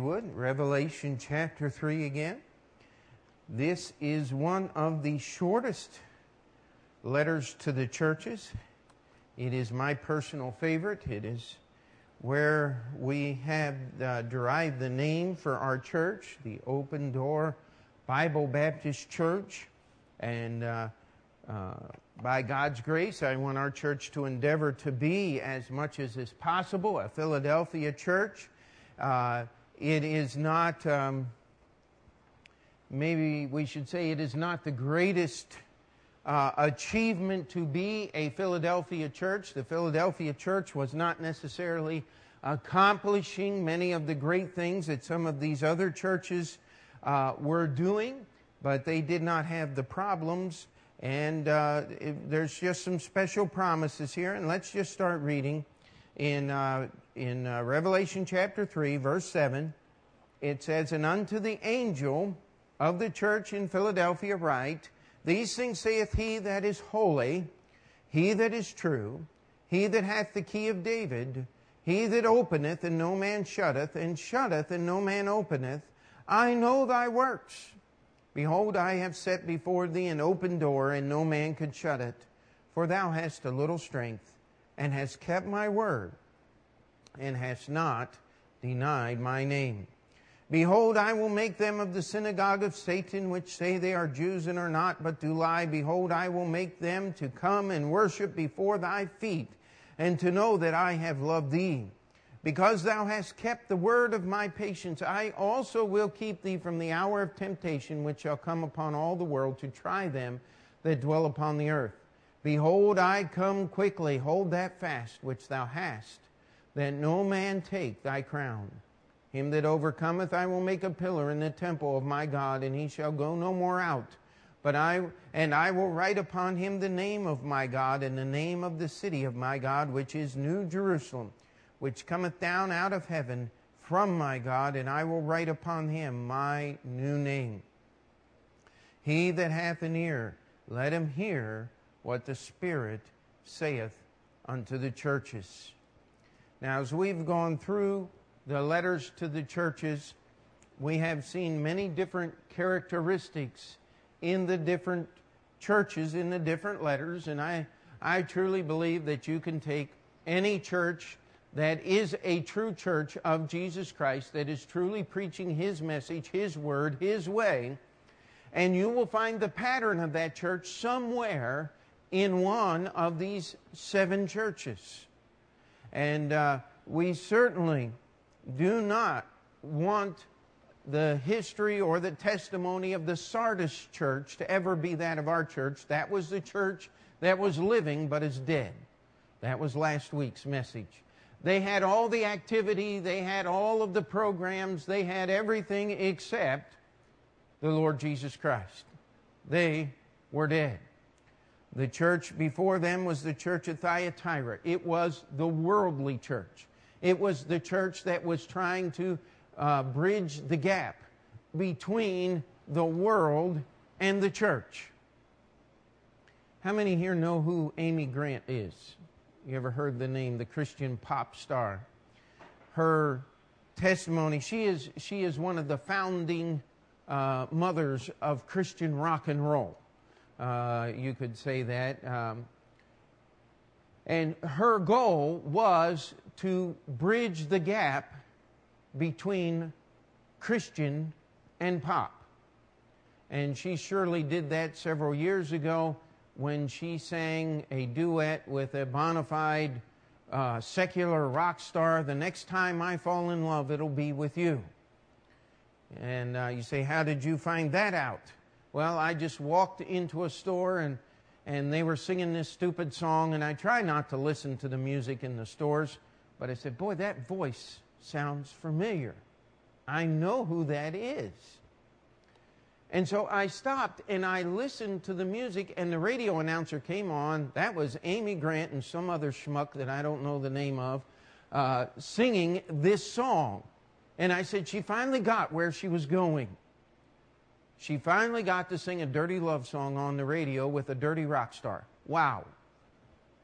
would, Revelation chapter 3 again. This is one of the shortest letters to the churches. It is my personal favorite. It is where we have uh, derived the name for our church, the Open Door Bible Baptist Church. And uh, uh, by God's grace, I want our church to endeavor to be, as much as is possible, a Philadelphia church. Uh, it is not, um, maybe we should say, it is not the greatest uh, achievement to be a Philadelphia church. The Philadelphia church was not necessarily accomplishing many of the great things that some of these other churches uh, were doing, but they did not have the problems. And uh, it, there's just some special promises here. And let's just start reading in, uh, in uh, Revelation chapter 3, verse 7, it says, And unto the angel of the church in Philadelphia write, These things saith he that is holy, he that is true, he that hath the key of David, he that openeth and no man shutteth, and shutteth and no man openeth. I know thy works. Behold, I have set before thee an open door, and no man can shut it. For thou hast a little strength, and has kept my word, and has not denied my name. Behold, I will make them of the synagogue of Satan, which say they are Jews and are not, but do lie. Behold, I will make them to come and worship before thy feet, and to know that I have loved thee. Because thou hast kept the word of my patience, I also will keep thee from the hour of temptation which shall come upon all the world to try them that dwell upon the earth. Behold, I come quickly. Hold that fast which thou hast, that no man take thy crown. Him that overcometh I will make a pillar in the temple of my God, and he shall go no more out. But I and I will write upon him the name of my God and the name of the city of my God, which is New Jerusalem, which cometh down out of heaven from my God, and I will write upon him my new name. He that hath an ear, let him hear what the Spirit saith unto the churches. Now, as we've gone through the letters to the churches, we have seen many different characteristics in the different churches, in the different letters, and I, I truly believe that you can take any church that is a true church of Jesus Christ, that is truly preaching His message, His word, His way, and you will find the pattern of that church somewhere in one of these seven churches. And uh, we certainly do not want the history or the testimony of the Sardis church to ever be that of our church. That was the church that was living but is dead. That was last week's message. They had all the activity, they had all of the programs, they had everything except the Lord Jesus Christ. They were dead. The church before them was the church of Thyatira. It was the worldly church. It was the church that was trying to uh, bridge the gap between the world and the church. How many here know who Amy Grant is? You ever heard the name, the Christian pop star? Her testimony, she is, she is one of the founding uh, mothers of Christian rock and roll. Uh, you could say that. Um, and her goal was to bridge the gap between Christian and pop. And she surely did that several years ago when she sang a duet with a bona fide uh, secular rock star. The next time I fall in love, it'll be with you. And uh, you say, How did you find that out? Well, I just walked into a store and, and they were singing this stupid song, and I try not to listen to the music in the stores but I said, Boy, that voice sounds familiar. I know who that is. And so I stopped and I listened to the music, and the radio announcer came on. That was Amy Grant and some other schmuck that I don't know the name of, uh, singing this song. And I said, She finally got where she was going. She finally got to sing a dirty love song on the radio with a dirty rock star. Wow.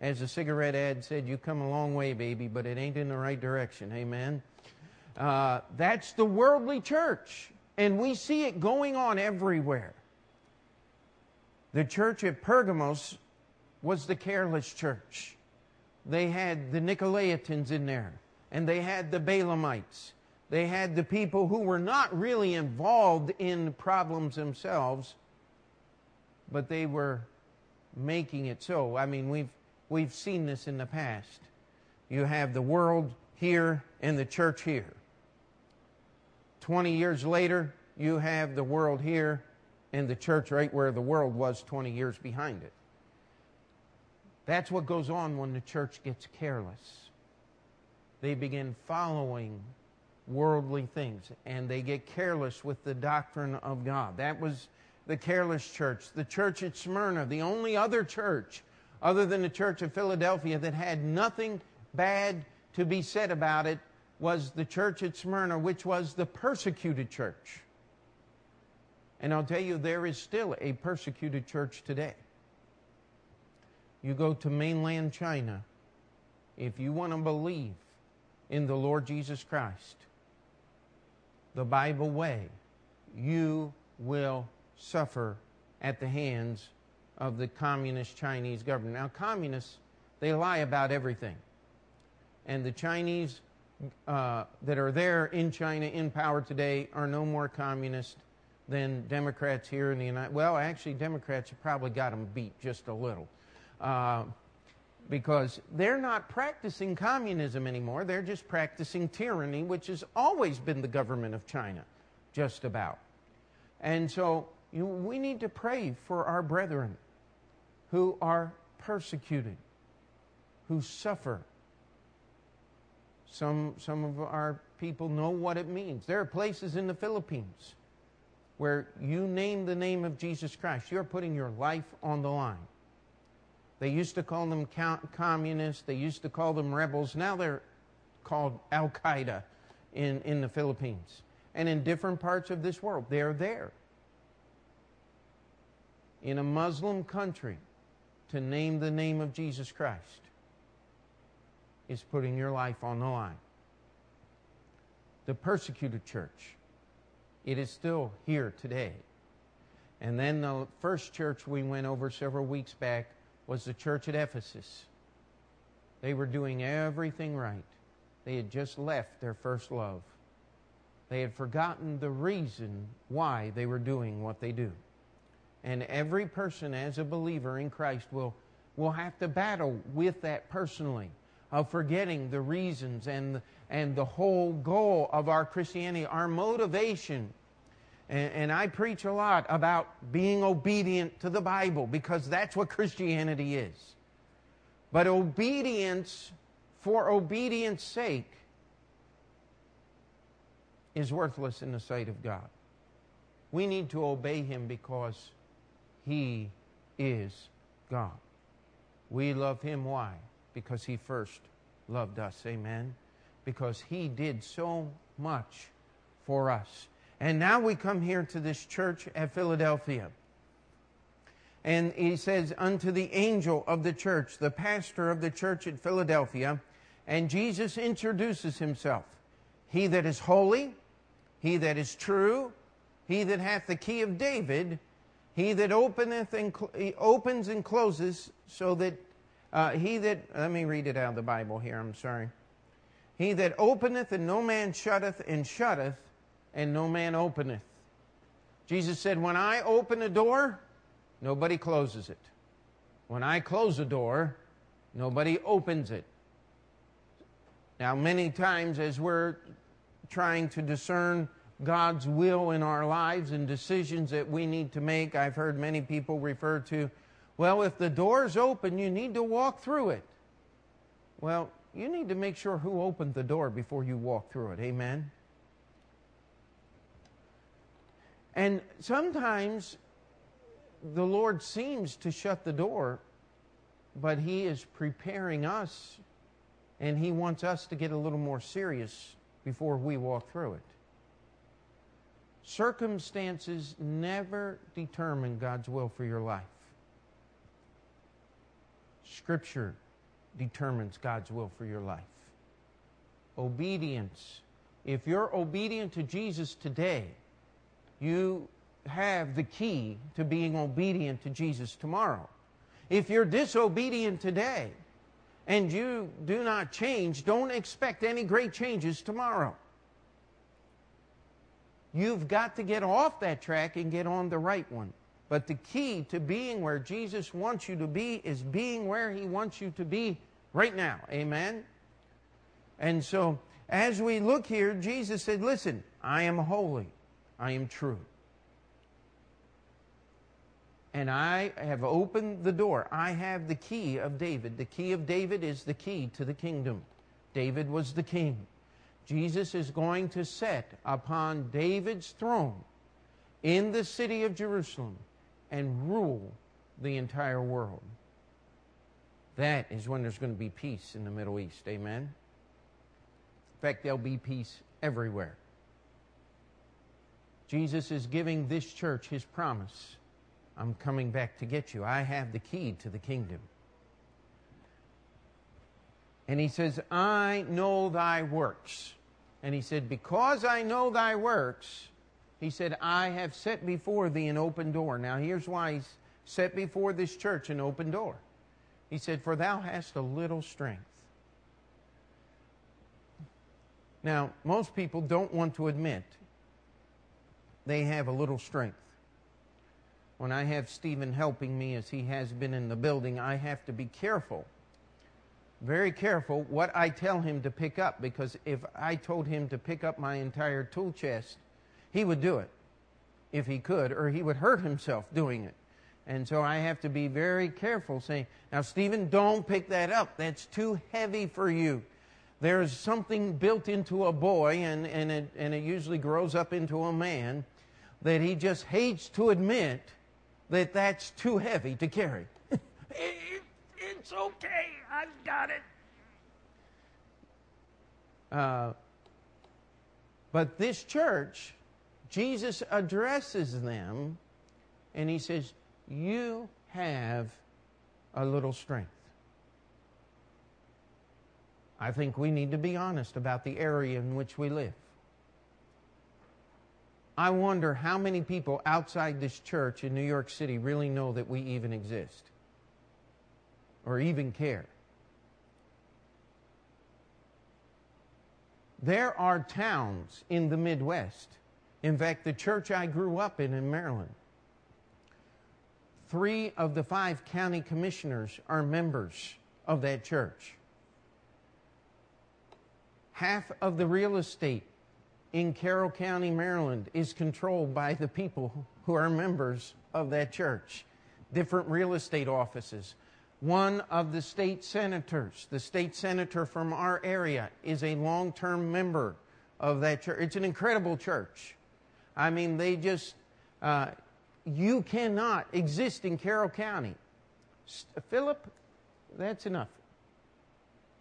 As the cigarette ad said, you come a long way, baby, but it ain't in the right direction. Amen. Uh, that's the worldly church. And we see it going on everywhere. The church at Pergamos was the careless church. They had the Nicolaitans in there, and they had the Balaamites. They had the people who were not really involved in problems themselves, but they were making it so. I mean, we've, we've seen this in the past. You have the world here and the church here. 20 years later, you have the world here and the church right where the world was 20 years behind it. That's what goes on when the church gets careless. They begin following worldly things and they get careless with the doctrine of God. That was the careless church. The church at Smyrna, the only other church other than the church of Philadelphia that had nothing bad to be said about it, was the church at Smyrna, which was the persecuted church. And I'll tell you, there is still a persecuted church today. You go to mainland China, if you want to believe in the Lord Jesus Christ, the Bible way, you will suffer at the hands of the communist Chinese government. Now, communists, they lie about everything. And the Chinese uh, that are there in China in power today are no more communist than Democrats here in the United Well, actually, Democrats have probably got them beat just a little. Uh, because they're not practicing communism anymore. They're just practicing tyranny, which has always been the government of China, just about. And so you, we need to pray for our brethren who are persecuted, who suffer. Some, some of our people know what it means. There are places in the Philippines where you name the name of Jesus Christ, you're putting your life on the line. They used to call them communists, they used to call them rebels. Now they're called Al Qaeda in, in the Philippines. And in different parts of this world, they're there. In a Muslim country, to name the name of Jesus Christ is putting your life on the line. The persecuted church, it is still here today. And then the first church we went over several weeks back was the church at Ephesus. They were doing everything right. They had just left their first love. They had forgotten the reason why they were doing what they do. And every person, as a believer in Christ, will, will have to battle with that personally of forgetting the reasons and, and the whole goal of our Christianity, our motivation. And, and I preach a lot about being obedient to the Bible because that's what Christianity is. But obedience for obedience sake is worthless in the sight of God. We need to obey Him because he is God. We love Him. Why? Because He first loved us. Amen. Because He did so much for us. And now we come here to this church at Philadelphia. And he says, Unto the angel of the church, the pastor of the church at Philadelphia, and Jesus introduces himself He that is holy, he that is true, he that hath the key of David, he that openeth and cl- opens and closes, so that uh, he that let me read it out of the Bible here. I'm sorry. He that openeth and no man shutteth, and shutteth and no man openeth. Jesus said, When I open a door, nobody closes it. When I close a door, nobody opens it. Now, many times as we're trying to discern God's will in our lives and decisions that we need to make. I've heard many people refer to, well, if the door's open, you need to walk through it. Well, you need to make sure who opened the door before you walk through it. Amen? And sometimes the Lord seems to shut the door, but He is preparing us and He wants us to get a little more serious before we walk through it. Circumstances never determine God's will for your life. Scripture determines God's will for your life. Obedience If you're obedient to Jesus today, you have the key to being obedient to Jesus tomorrow. If you're disobedient today and you do not change, don't expect any great changes tomorrow. You've got to get off that track and get on the right one. But the key to being where Jesus wants you to be is being where He wants you to be right now. Amen? And so, as we look here, Jesus said, Listen, I am holy, I am true. And I have opened the door. I have the key of David. The key of David is the key to the kingdom. David was the king. Jesus is going to set upon David's throne in the city of Jerusalem and rule the entire world. That is when there's going to be peace in the Middle East. Amen? In fact, there'll be peace everywhere. Jesus is giving this church his promise I'm coming back to get you. I have the key to the kingdom. And he says, I know thy works. And he said, Because I know thy works, he said, I have set before thee an open door. Now, here's why he's set before this church an open door. He said, For thou hast a little strength. Now, most people don't want to admit they have a little strength. When I have Stephen helping me as he has been in the building, I have to be careful, very careful, what I tell him to pick up because if I told him to pick up my entire tool chest, he would do it if he could, or he would hurt himself doing it. And so I have to be very careful saying, now, Stephen, don't pick that up. That's too heavy for you. There's something built into a boy, and, and, it, and it usually grows up into a man, that he just hates to admit that that's too heavy to carry. it's okay, I've got it. Uh, but this church, Jesus addresses them and he says, You have a little strength. I think we need to be honest about the area in which we live. I wonder how many people outside this church in New York City really know that we even exist or even care. There are towns in the Midwest. In fact, the church I grew up in in Maryland, three of the five county commissioners are members of that church. Half of the real estate in Carroll County, Maryland, is controlled by the people who are members of that church. Different real estate offices. One of the state senators, the state senator from our area, is a long term member of that church. It's an incredible church. I mean, they just, uh, you cannot exist in Carroll County. Philip, that's enough.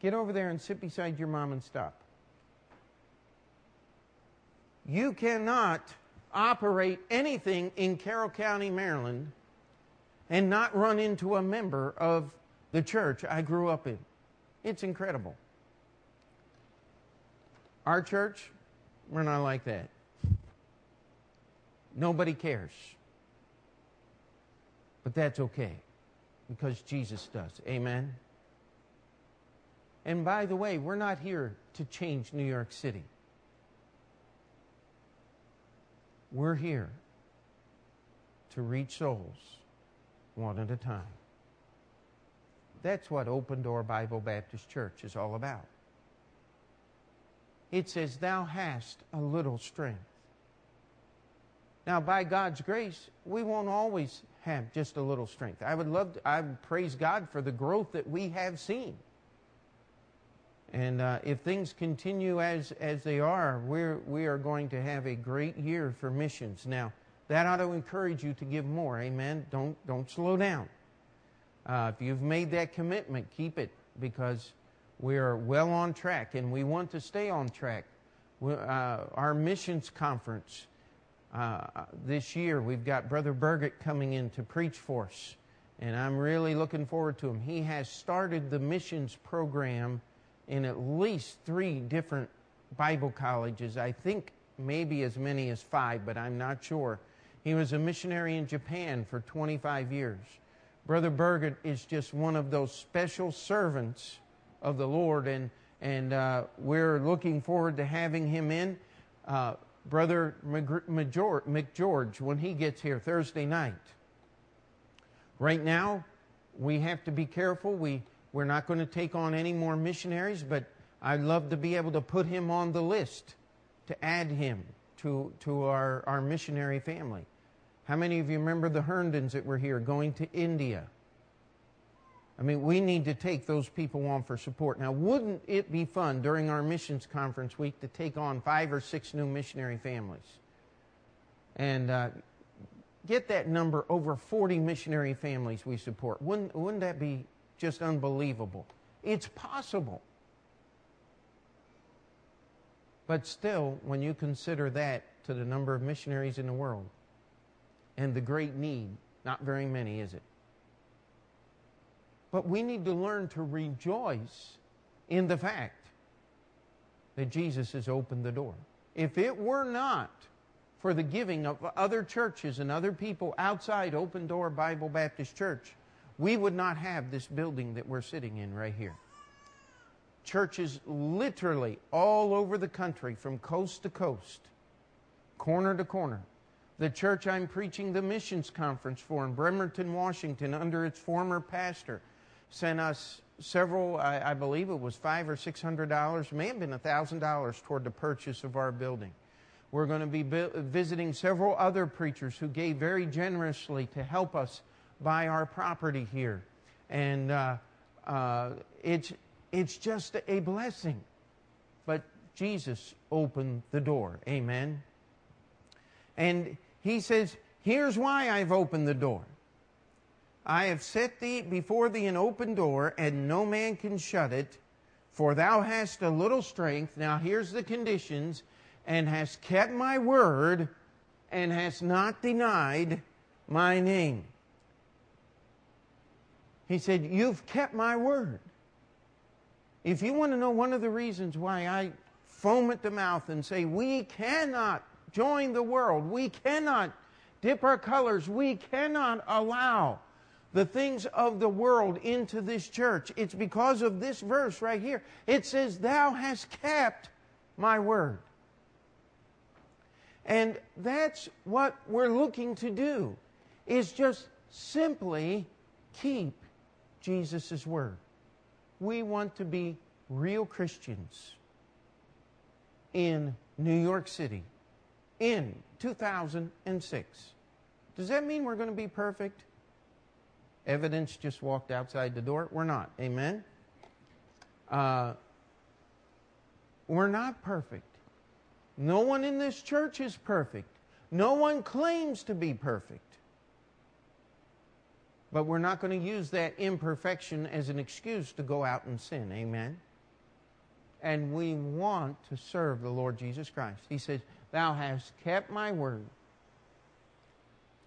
Get over there and sit beside your mom and stop you cannot operate anything in Carroll County, Maryland, and not run into a member of the church I grew up in. It's incredible. Our church, we're not like that. Nobody cares. But that's okay because Jesus does. Amen. And by the way, we're not here to change New York City. We're here to reach souls one at a time. That's what Open Door Bible Baptist Church is all about. It says, Thou hast a little strength. Now, by God's grace, we won't always have just a little strength. I would love to, I praise God for the growth that we have seen. And uh, if things continue as, as they are, we're, we are going to have a great year for missions. Now, that ought to encourage you to give more. Amen. Don't, don't slow down. Uh, if you've made that commitment, keep it because we are well on track and we want to stay on track. We, uh, our missions conference uh, this year, we've got Brother Burgett coming in to preach for us. And I'm really looking forward to him. He has started the missions program in at least three different Bible colleges, I think maybe as many as five, but I'm not sure. He was a missionary in Japan for 25 years. Brother Burgett is just one of those special servants of the Lord, and, and uh, we're looking forward to having him in. Uh, Brother McGeorge, when he gets here Thursday night. Right now, we have to be careful. We, we're not going to take on any more missionaries, but I'd love to be able to put him on the list to add him to, to our, our missionary family. How many of you remember the Herndons that were here going to India? I mean, we need to take those people on for support. Now, wouldn't it be fun during our missions conference week to take on five or six new missionary families? And uh, get that number over 40 missionary families we support. Wouldn't, wouldn't that be just unbelievable? It's possible. But still, when you consider that to the number of missionaries in the world and the great need, not very many, is it? But we need to learn to rejoice in the fact that Jesus has opened the door. If it were not for the giving of other churches and other people outside Open Door Bible Baptist Church, we would not have this building that we're sitting in right here. Churches literally all over the country, from coast to coast, corner to corner. The church I'm preaching the missions conference for in Bremerton, Washington, under its former pastor, sent us several, I, I believe it was five or six hundred dollars, may have been a thousand dollars toward the purchase of our building. We're going to be visiting several other preachers who gave very generously to help us buy our property here. And uh, uh, it's, it's just a blessing. But Jesus opened the door. Amen. And he says, Here's why I've opened the door. I have set thee before thee an open door, and no man can shut it. For thou hast a little strength. Now here's the conditions. And hast kept my word, and hast not denied my name. He said, You've kept my word. If you want to know one of the reasons why I foam at the mouth and say, We cannot join the world, we cannot dip our colors, we cannot allow the things of the world into this church. It's because of this verse right here. It says, Thou hast kept my word. And that's what we're looking to do, is just simply keep Jesus' word. We want to be real Christians in New York City in 2006. Does that mean we're going to be perfect? Evidence just walked outside the door. We're not. Amen? Uh, we're not perfect. No one in this church is perfect. No one claims to be perfect. But we're not going to use that imperfection as an excuse to go out and sin. Amen? And we want to serve the Lord Jesus Christ. He says, Thou hast kept my word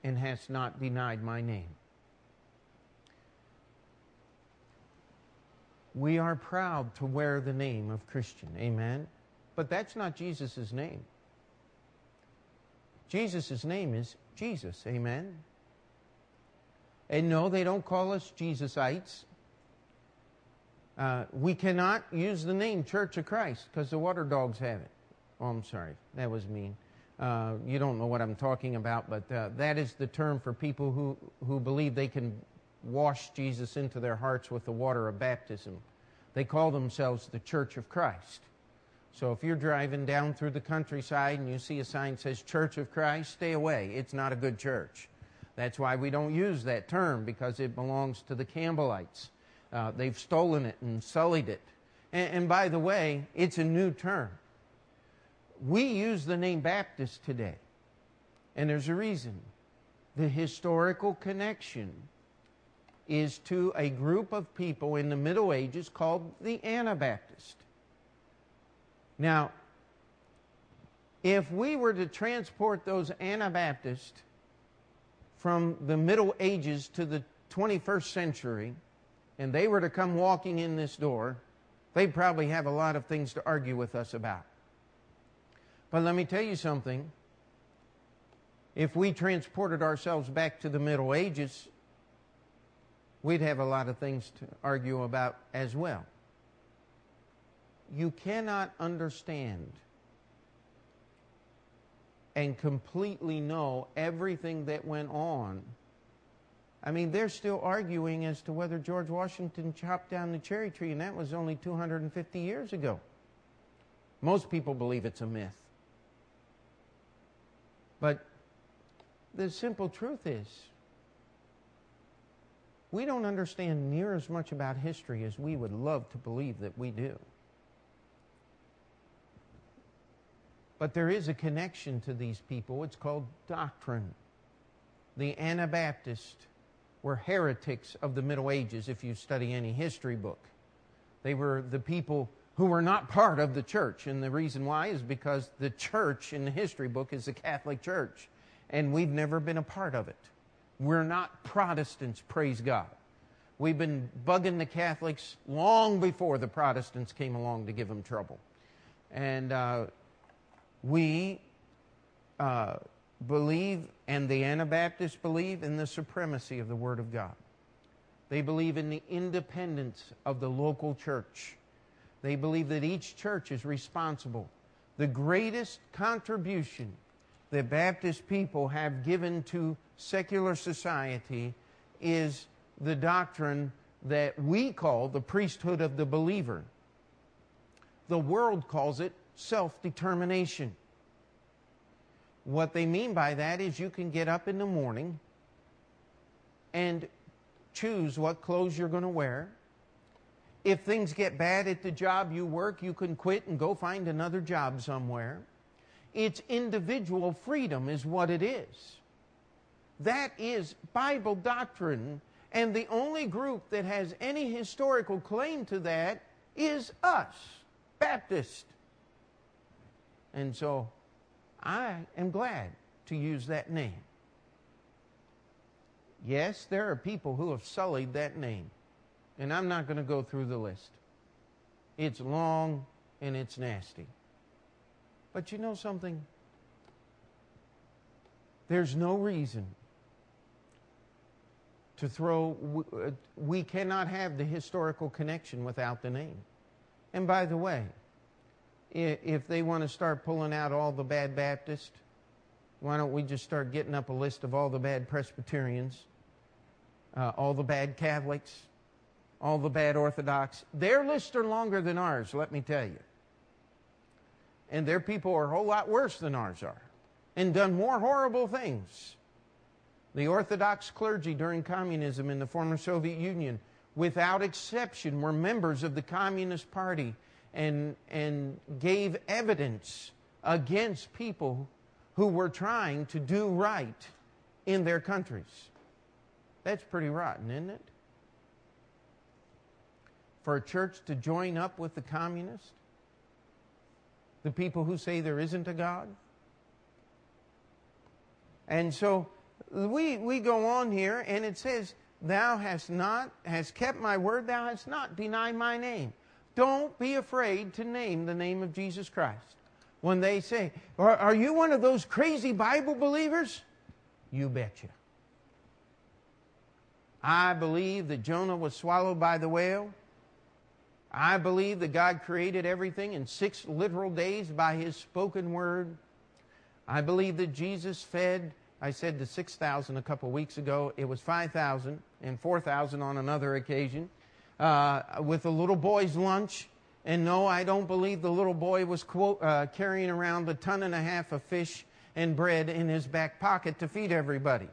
and hast not denied my name. We are proud to wear the name of Christian. Amen? But that's not Jesus' name. Jesus' name is Jesus. Amen? And no, they don't call us Jesusites. Uh, we cannot use the name Church of Christ because the water dogs have it. Oh, I'm sorry. That was mean. Uh, you don't know what I'm talking about, but uh, that is the term for people who, who believe they can wash Jesus into their hearts with the water of baptism. They call themselves the Church of Christ. So if you're driving down through the countryside and you see a sign that says Church of Christ, stay away. It's not a good church. That's why we don't use that term because it belongs to the Campbellites. Uh, they've stolen it and sullied it. And, and by the way, it's a new term. We use the name Baptist today, and there's a reason. The historical connection is to a group of people in the Middle Ages called the Anabaptist. Now, if we were to transport those Anabaptists from the Middle Ages to the 21st century, and they were to come walking in this door, they'd probably have a lot of things to argue with us about. But let me tell you something. If we transported ourselves back to the Middle Ages, we'd have a lot of things to argue about as well. You cannot understand and completely know everything that went on. I mean, they're still arguing as to whether George Washington chopped down the cherry tree, and that was only 250 years ago. Most people believe it's a myth. But the simple truth is, we don't understand near as much about history as we would love to believe that we do. But there is a connection to these people. It's called doctrine. The Anabaptists were heretics of the Middle Ages, if you study any history book. They were the people who were not part of the church. And the reason why is because the church in the history book is the Catholic Church. And we've never been a part of it. We're not Protestants, praise God. We've been bugging the Catholics long before the Protestants came along to give them trouble. And uh, we uh, believe, and the Anabaptists believe, in the supremacy of the Word of God. They believe in the independence of the local church. They believe that each church is responsible. The greatest contribution that Baptist people have given to secular society is the doctrine that we call the priesthood of the believer. The world calls it self determination. What they mean by that is you can get up in the morning and choose what clothes you're going to wear. If things get bad at the job you work, you can quit and go find another job somewhere. It's individual freedom, is what it is. That is Bible doctrine, and the only group that has any historical claim to that is us, Baptists. And so I am glad to use that name. Yes, there are people who have sullied that name, and I'm not going to go through the list. It's long and it's nasty. But you know something? There's no reason to throw, uh, we cannot have the historical connection without the name. And by the way, if they want to start pulling out all the bad Baptists, why don't we just start getting up a list of all the bad Presbyterians, uh, all the bad Catholics, all the bad Orthodox? Their lists are longer than ours, let me tell you. And their people are a whole lot worse than ours are and done more horrible things. The Orthodox clergy during communism in the former Soviet Union, without exception, were members of the Communist Party and, and gave evidence against people who were trying to do right in their countries. That's pretty rotten, isn't it? For a church to join up with the communists, the people who say there isn't a God. And so we, we go on here, and it says, Thou hast not, hast kept my word, thou hast not denied my name. Don't be afraid to name the name of Jesus Christ. When they say, Are, are you one of those crazy Bible believers? You betcha. I believe that Jonah was swallowed by the whale. I believe that God created everything in six literal days by his spoken word. I believe that Jesus fed, I said the 6,000 a couple weeks ago. It was 5,000 and 4,000 on another occasion uh, with a little boy's lunch. And no, I don't believe the little boy was quote, uh, carrying around a ton and a half of fish and bread in his back pocket to feed everybody.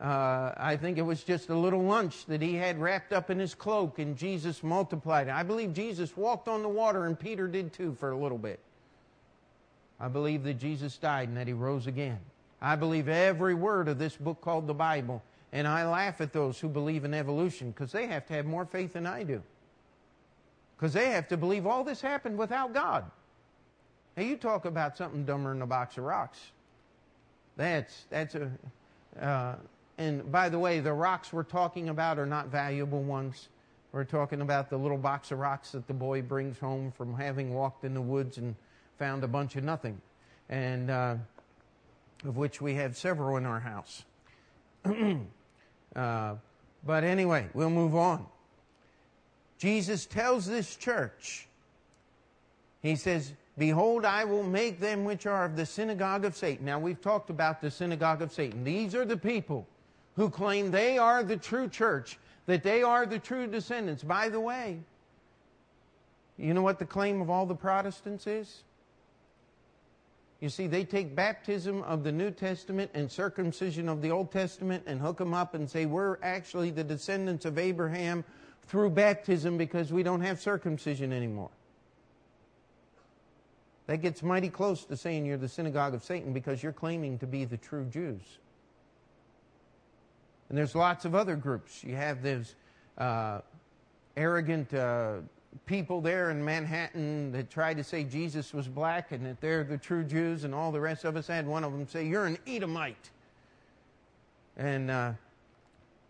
Uh, I think it was just a little lunch that he had wrapped up in his cloak, and Jesus multiplied it. I believe Jesus walked on the water, and Peter did too for a little bit. I believe that Jesus died and that he rose again. I believe every word of this book called the Bible and I laugh at those who believe in evolution because they have to have more faith than I do. Because they have to believe all this happened without God. Now, you talk about something dumber than a box of rocks. That's, that's a. Uh, and by the way, the rocks we're talking about are not valuable ones. We're talking about the little box of rocks that the boy brings home from having walked in the woods and found a bunch of nothing. and uh, of which we have several in our house. uh, but anyway, we'll move on. Jesus tells this church, He says, Behold, I will make them which are of the synagogue of Satan. Now, we've talked about the synagogue of Satan. These are the people who claim they are the true church, that they are the true descendants. By the way, you know what the claim of all the Protestants is? You see, they take baptism of the New Testament and circumcision of the Old Testament and hook them up and say, we're actually the descendants of Abraham through baptism because we don't have circumcision anymore. That gets mighty close to saying you're the synagogue of Satan because you're claiming to be the true Jews. And there's lots of other groups. You have those uh, arrogant uh, people there in Manhattan that tried to say Jesus was black and that they're the true Jews, and all the rest of us I had one of them say, You're an Edomite. And uh,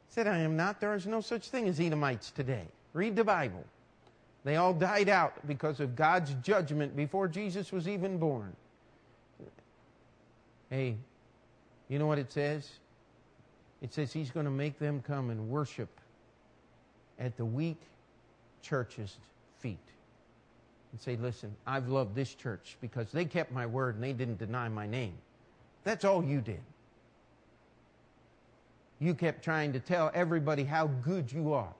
said, I am not. There is no such thing as Edomites today. Read the Bible. They all died out because of God's judgment before Jesus was even born. Hey, you know what it says? It says He's going to make them come and worship at the weak church's feet and say, Listen, I've loved this church because they kept my word and they didn't deny my name. That's all you did. You kept trying to tell everybody how good you are.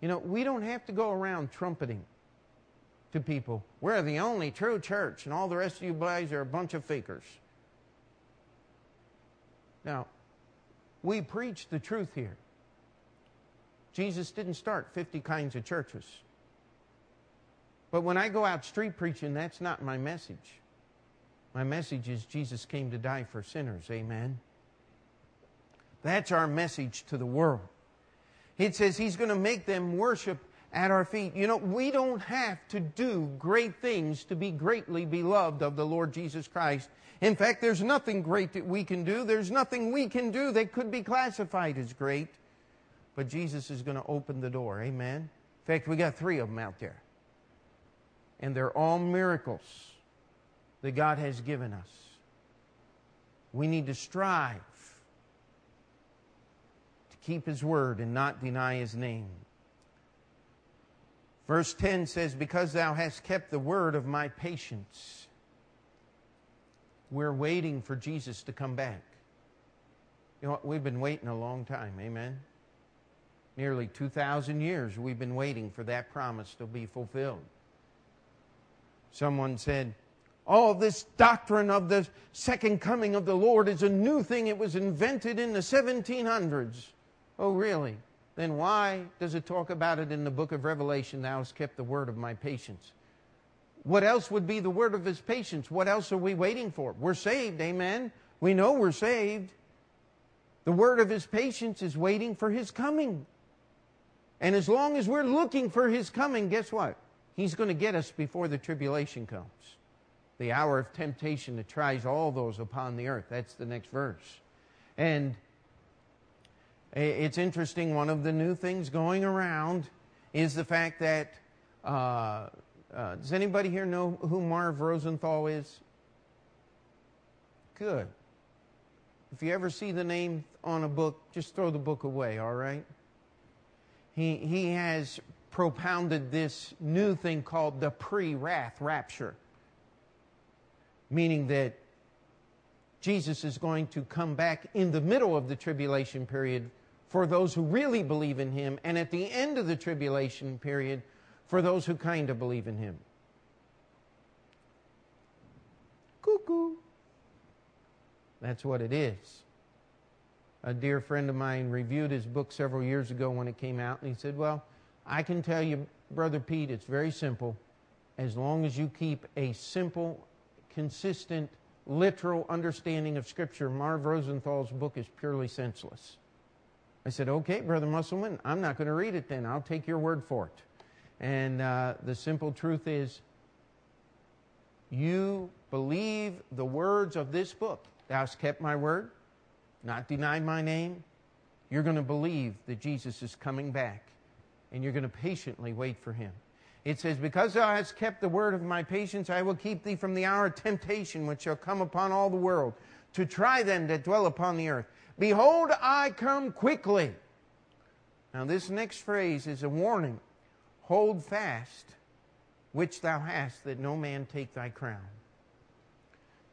You know, we don't have to go around trumpeting to people, we're the only true church, and all the rest of you guys are a bunch of fakers. Now, we preach the truth here. Jesus didn't start 50 kinds of churches. But when I go out street preaching, that's not my message. My message is Jesus came to die for sinners. Amen. That's our message to the world. It says He's going to make them worship at our feet. You know, we don't have to do great things to be greatly beloved of the Lord Jesus Christ. In fact, there's nothing great that we can do. There's nothing we can do that could be classified as great. But Jesus is going to open the door. Amen. In fact, we got three of them out there. And they're all miracles that God has given us. We need to strive to keep His word and not deny His name. Verse 10 says, Because thou hast kept the word of my patience. We're waiting for Jesus to come back. You know what? We've been waiting a long time. Amen. Nearly 2,000 years we've been waiting for that promise to be fulfilled. Someone said, Oh, this doctrine of the second coming of the Lord is a new thing. It was invented in the 1700s. Oh, really? Then why does it talk about it in the book of Revelation? Thou hast kept the word of my patience. What else would be the word of his patience? What else are we waiting for? We're saved, amen? We know we're saved. The word of his patience is waiting for his coming. And as long as we're looking for his coming, guess what? He's going to get us before the tribulation comes. The hour of temptation that tries all those upon the earth. That's the next verse. And it's interesting, one of the new things going around is the fact that. Uh, uh, does anybody here know who Marv Rosenthal is? Good. If you ever see the name on a book, just throw the book away, all right? He, he has propounded this new thing called the pre wrath rapture, meaning that Jesus is going to come back in the middle of the tribulation period for those who really believe in him, and at the end of the tribulation period for those who kind of believe in him. Cuckoo. That's what it is. A dear friend of mine reviewed his book several years ago when it came out, and he said, Well, I can tell you, Brother Pete, it's very simple. As long as you keep a simple, consistent, literal understanding of Scripture, Marv Rosenthal's book is purely senseless. I said, Okay, Brother Musselman, I'm not going to read it then. I'll take your word for it. And uh, the simple truth is, you believe the words of this book. Thou hast kept my word, not denied my name. You're going to believe that Jesus is coming back and you're going to patiently wait for him. It says, Because thou hast kept the word of my patience, I will keep thee from the hour of temptation which shall come upon all the world, to try them that dwell upon the earth. Behold, I come quickly. Now, this next phrase is a warning Hold fast which thou hast, that no man take thy crown.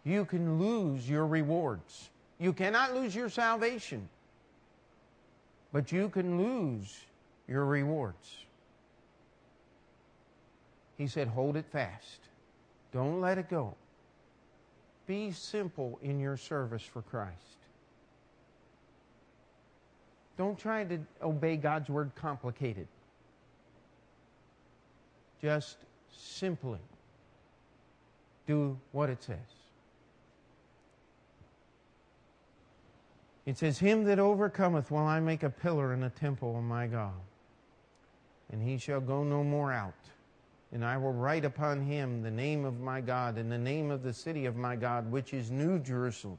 You can lose your rewards. You cannot lose your salvation, but you can lose your rewards. He said, Hold it fast. Don't let it go. Be simple in your service for Christ. Don't try to obey God's word complicated. Just simply do what it says. It says, Him that overcometh will I make a pillar in the temple of my God, and he shall go no more out. And I will write upon him the name of my God and the name of the city of my God, which is New Jerusalem,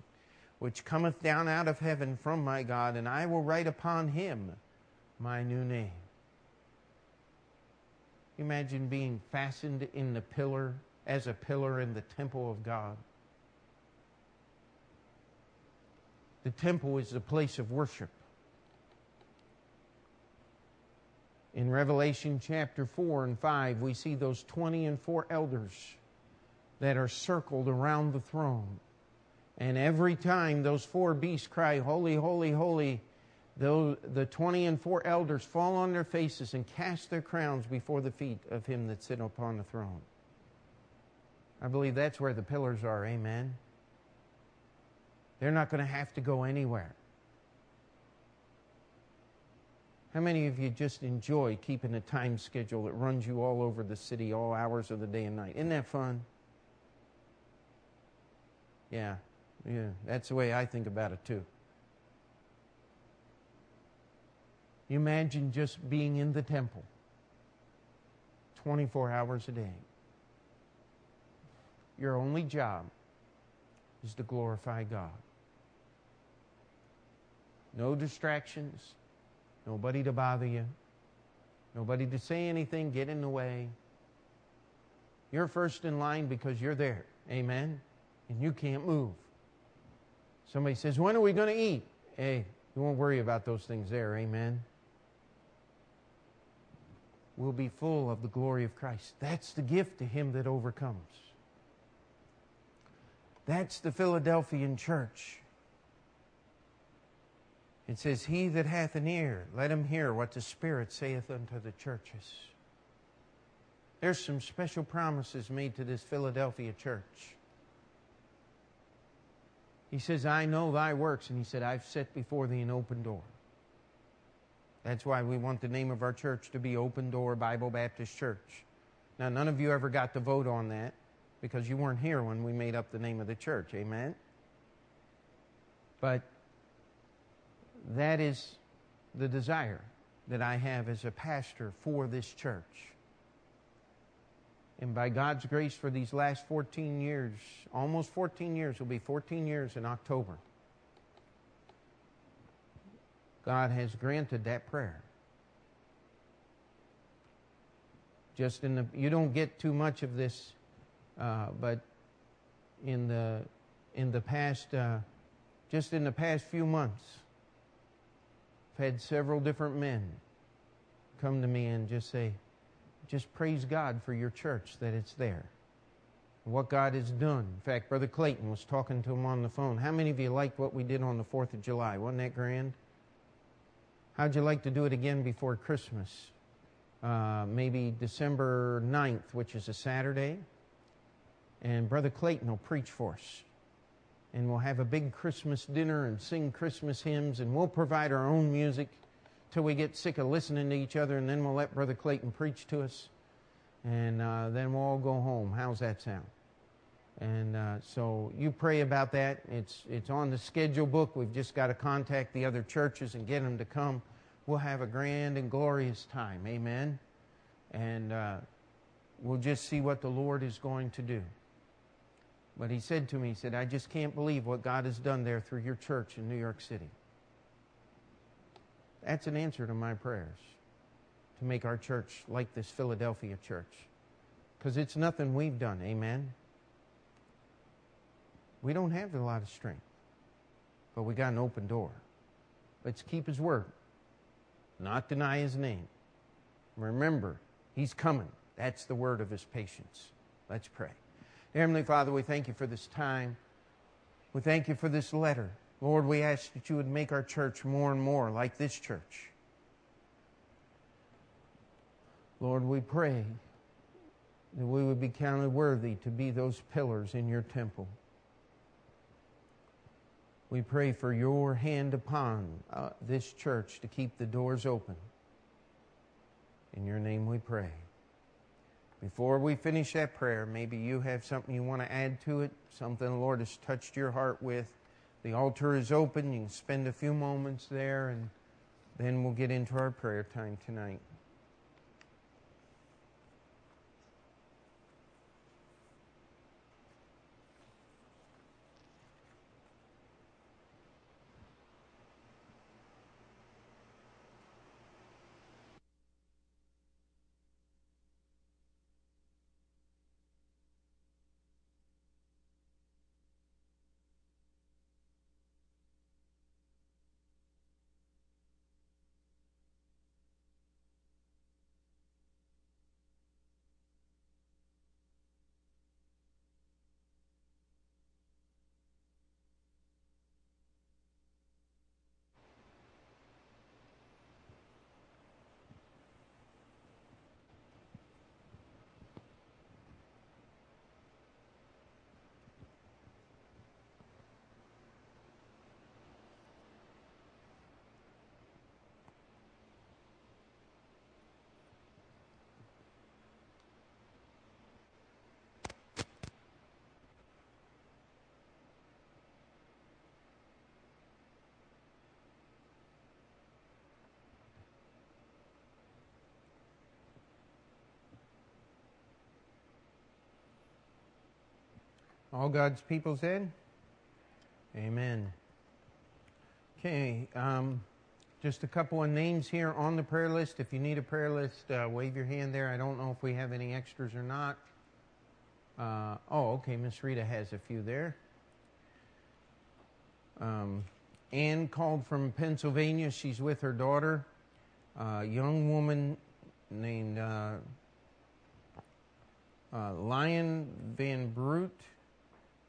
which cometh down out of heaven from my God, and I will write upon him my new name. Imagine being fastened in the pillar as a pillar in the temple of God. The temple is the place of worship. In Revelation chapter 4 and 5, we see those 20 and 4 elders that are circled around the throne. And every time those four beasts cry, Holy, holy, holy, Though the twenty and four elders fall on their faces and cast their crowns before the feet of him that sit upon the throne. I believe that's where the pillars are, amen. They're not going to have to go anywhere. How many of you just enjoy keeping a time schedule that runs you all over the city all hours of the day and night? Isn't that fun? Yeah, yeah, that's the way I think about it too. You imagine just being in the temple 24 hours a day. Your only job is to glorify God. No distractions, nobody to bother you, nobody to say anything, get in the way. You're first in line because you're there. Amen? And you can't move. Somebody says, When are we going to eat? Hey, you won't worry about those things there. Amen? We'll be full of the glory of Christ. That's the gift to him that overcomes. That's the Philadelphian church. It says, He that hath an ear, let him hear what the Spirit saith unto the churches. There's some special promises made to this Philadelphia church. He says, I know thy works. And he said, I've set before thee an open door. That's why we want the name of our church to be Open Door Bible Baptist Church. Now, none of you ever got to vote on that because you weren't here when we made up the name of the church. Amen? But that is the desire that I have as a pastor for this church. And by God's grace, for these last 14 years, almost 14 years, will be 14 years in October. God has granted that prayer. Just in the, you don't get too much of this, uh, but in the in the past, uh, just in the past few months, I've had several different men come to me and just say, just praise God for your church that it's there. What God has done. In fact, Brother Clayton was talking to him on the phone. How many of you liked what we did on the 4th of July? Wasn't that grand? How'd you like to do it again before Christmas? Uh, maybe December 9th, which is a Saturday. And Brother Clayton will preach for us. And we'll have a big Christmas dinner and sing Christmas hymns, and we'll provide our own music till we get sick of listening to each other, and then we'll let Brother Clayton preach to us. And uh, then we'll all go home. How's that sound? And uh, so you pray about that. It's, it's on the schedule book. We've just got to contact the other churches and get them to come. We'll have a grand and glorious time. Amen. And uh, we'll just see what the Lord is going to do. But he said to me, he said, I just can't believe what God has done there through your church in New York City. That's an answer to my prayers. to make our church like this Philadelphia church. Because it's nothing we've done. Amen. We don't have a lot of strength, but we got an open door. Let's keep His word, not deny His name. Remember, He's coming. That's the word of His patience. Let's pray. Heavenly Father, we thank you for this time. We thank you for this letter. Lord, we ask that you would make our church more and more like this church. Lord, we pray that we would be counted worthy to be those pillars in your temple. We pray for your hand upon uh, this church to keep the doors open. In your name we pray. Before we finish that prayer, maybe you have something you want to add to it, something the Lord has touched your heart with. The altar is open. You can spend a few moments there, and then we'll get into our prayer time tonight. All God's people said? Amen. Okay, um, just a couple of names here on the prayer list. If you need a prayer list, uh, wave your hand there. I don't know if we have any extras or not. Uh, oh, okay, Miss Rita has a few there. Um, Ann called from Pennsylvania. She's with her daughter, a young woman named uh, uh Lion Van Brute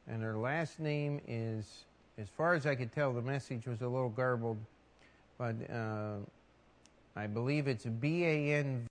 and her last name is, as far as I could tell, the message was a little garbled, but uh, I believe it's B A N